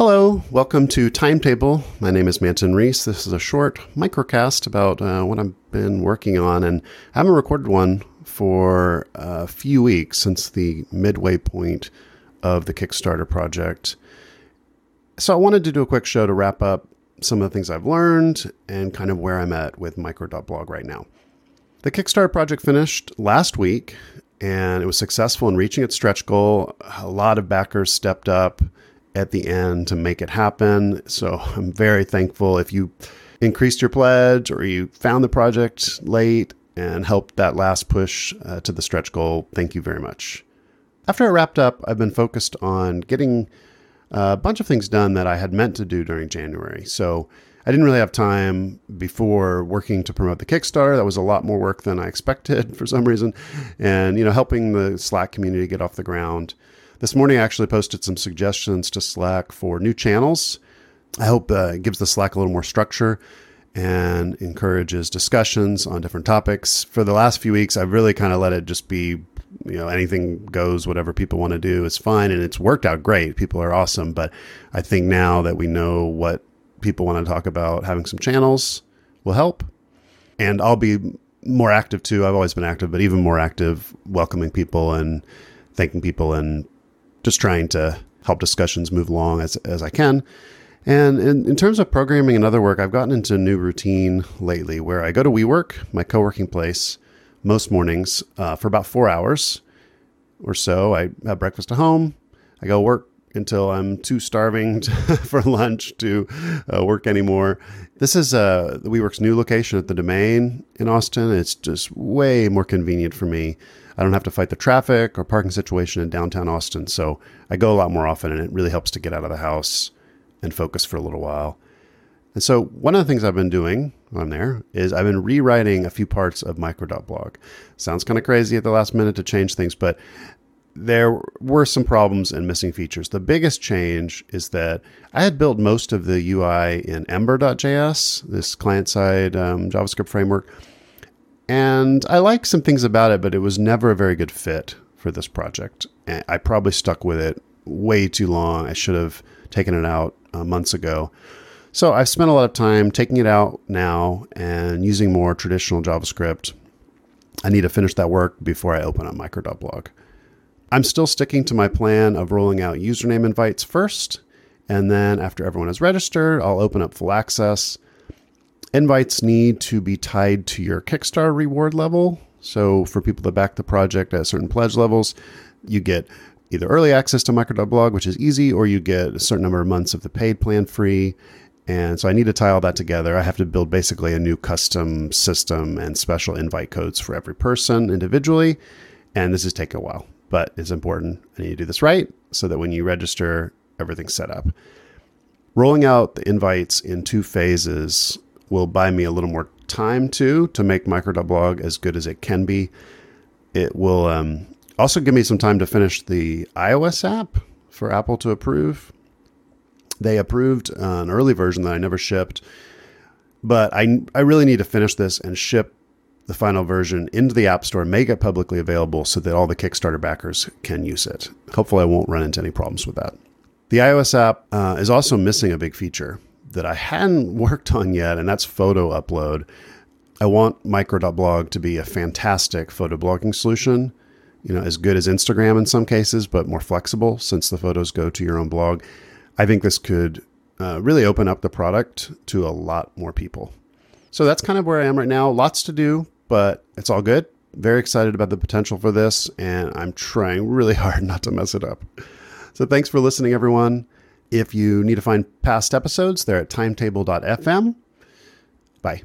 Hello, welcome to Timetable. My name is Manton Reece. This is a short microcast about uh, what I've been working on, and I haven't recorded one for a few weeks since the midway point of the Kickstarter project. So I wanted to do a quick show to wrap up some of the things I've learned and kind of where I'm at with micro.blog right now. The Kickstarter project finished last week and it was successful in reaching its stretch goal. A lot of backers stepped up at the end to make it happen. So I'm very thankful if you increased your pledge or you found the project late and helped that last push uh, to the stretch goal. Thank you very much. After I wrapped up, I've been focused on getting a bunch of things done that I had meant to do during January. So I didn't really have time before working to promote the Kickstarter. That was a lot more work than I expected for some reason. And, you know, helping the Slack community get off the ground. This morning, I actually posted some suggestions to Slack for new channels. I hope uh, it gives the Slack a little more structure and encourages discussions on different topics. For the last few weeks, I've really kind of let it just be, you know, anything goes, whatever people want to do is fine. And it's worked out great. People are awesome. But I think now that we know what people want to talk about, having some channels will help. And I'll be more active too. I've always been active, but even more active, welcoming people and thanking people and just trying to help discussions move along as, as I can. And in, in terms of programming and other work, I've gotten into a new routine lately where I go to WeWork, my co working place, most mornings uh, for about four hours or so. I have breakfast at home. I go work until I'm too starving to, for lunch to uh, work anymore. This is uh, the WeWork's new location at the Domain in Austin. It's just way more convenient for me. I don't have to fight the traffic or parking situation in downtown Austin, so I go a lot more often, and it really helps to get out of the house and focus for a little while. And so, one of the things I've been doing on there is I've been rewriting a few parts of micro.blog. Sounds kind of crazy at the last minute to change things, but there were some problems and missing features. The biggest change is that I had built most of the UI in Ember.js, this client side um, JavaScript framework. And I like some things about it, but it was never a very good fit for this project. And I probably stuck with it way too long. I should have taken it out uh, months ago. So I've spent a lot of time taking it out now and using more traditional JavaScript. I need to finish that work before I open up micro.blog. I'm still sticking to my plan of rolling out username invites first, and then after everyone is registered, I'll open up full access. Invites need to be tied to your Kickstarter reward level. So for people that back the project at certain pledge levels, you get either early access to micro.blog, which is easy, or you get a certain number of months of the paid plan free. And so I need to tie all that together. I have to build basically a new custom system and special invite codes for every person individually. And this is taking a while but it's important. I need to do this right so that when you register, everything's set up. Rolling out the invites in two phases will buy me a little more time too to make micro.blog as good as it can be. It will um, also give me some time to finish the iOS app for Apple to approve. They approved an early version that I never shipped, but I, I really need to finish this and ship the final version into the App Store, make it publicly available so that all the Kickstarter backers can use it. Hopefully, I won't run into any problems with that. The iOS app uh, is also missing a big feature that I hadn't worked on yet, and that's photo upload. I want micro.blog to be a fantastic photo blogging solution, you know, as good as Instagram in some cases, but more flexible since the photos go to your own blog. I think this could uh, really open up the product to a lot more people. So that's kind of where I am right now. Lots to do, but it's all good. Very excited about the potential for this, and I'm trying really hard not to mess it up. So thanks for listening, everyone. If you need to find past episodes, they're at timetable.fm. Bye.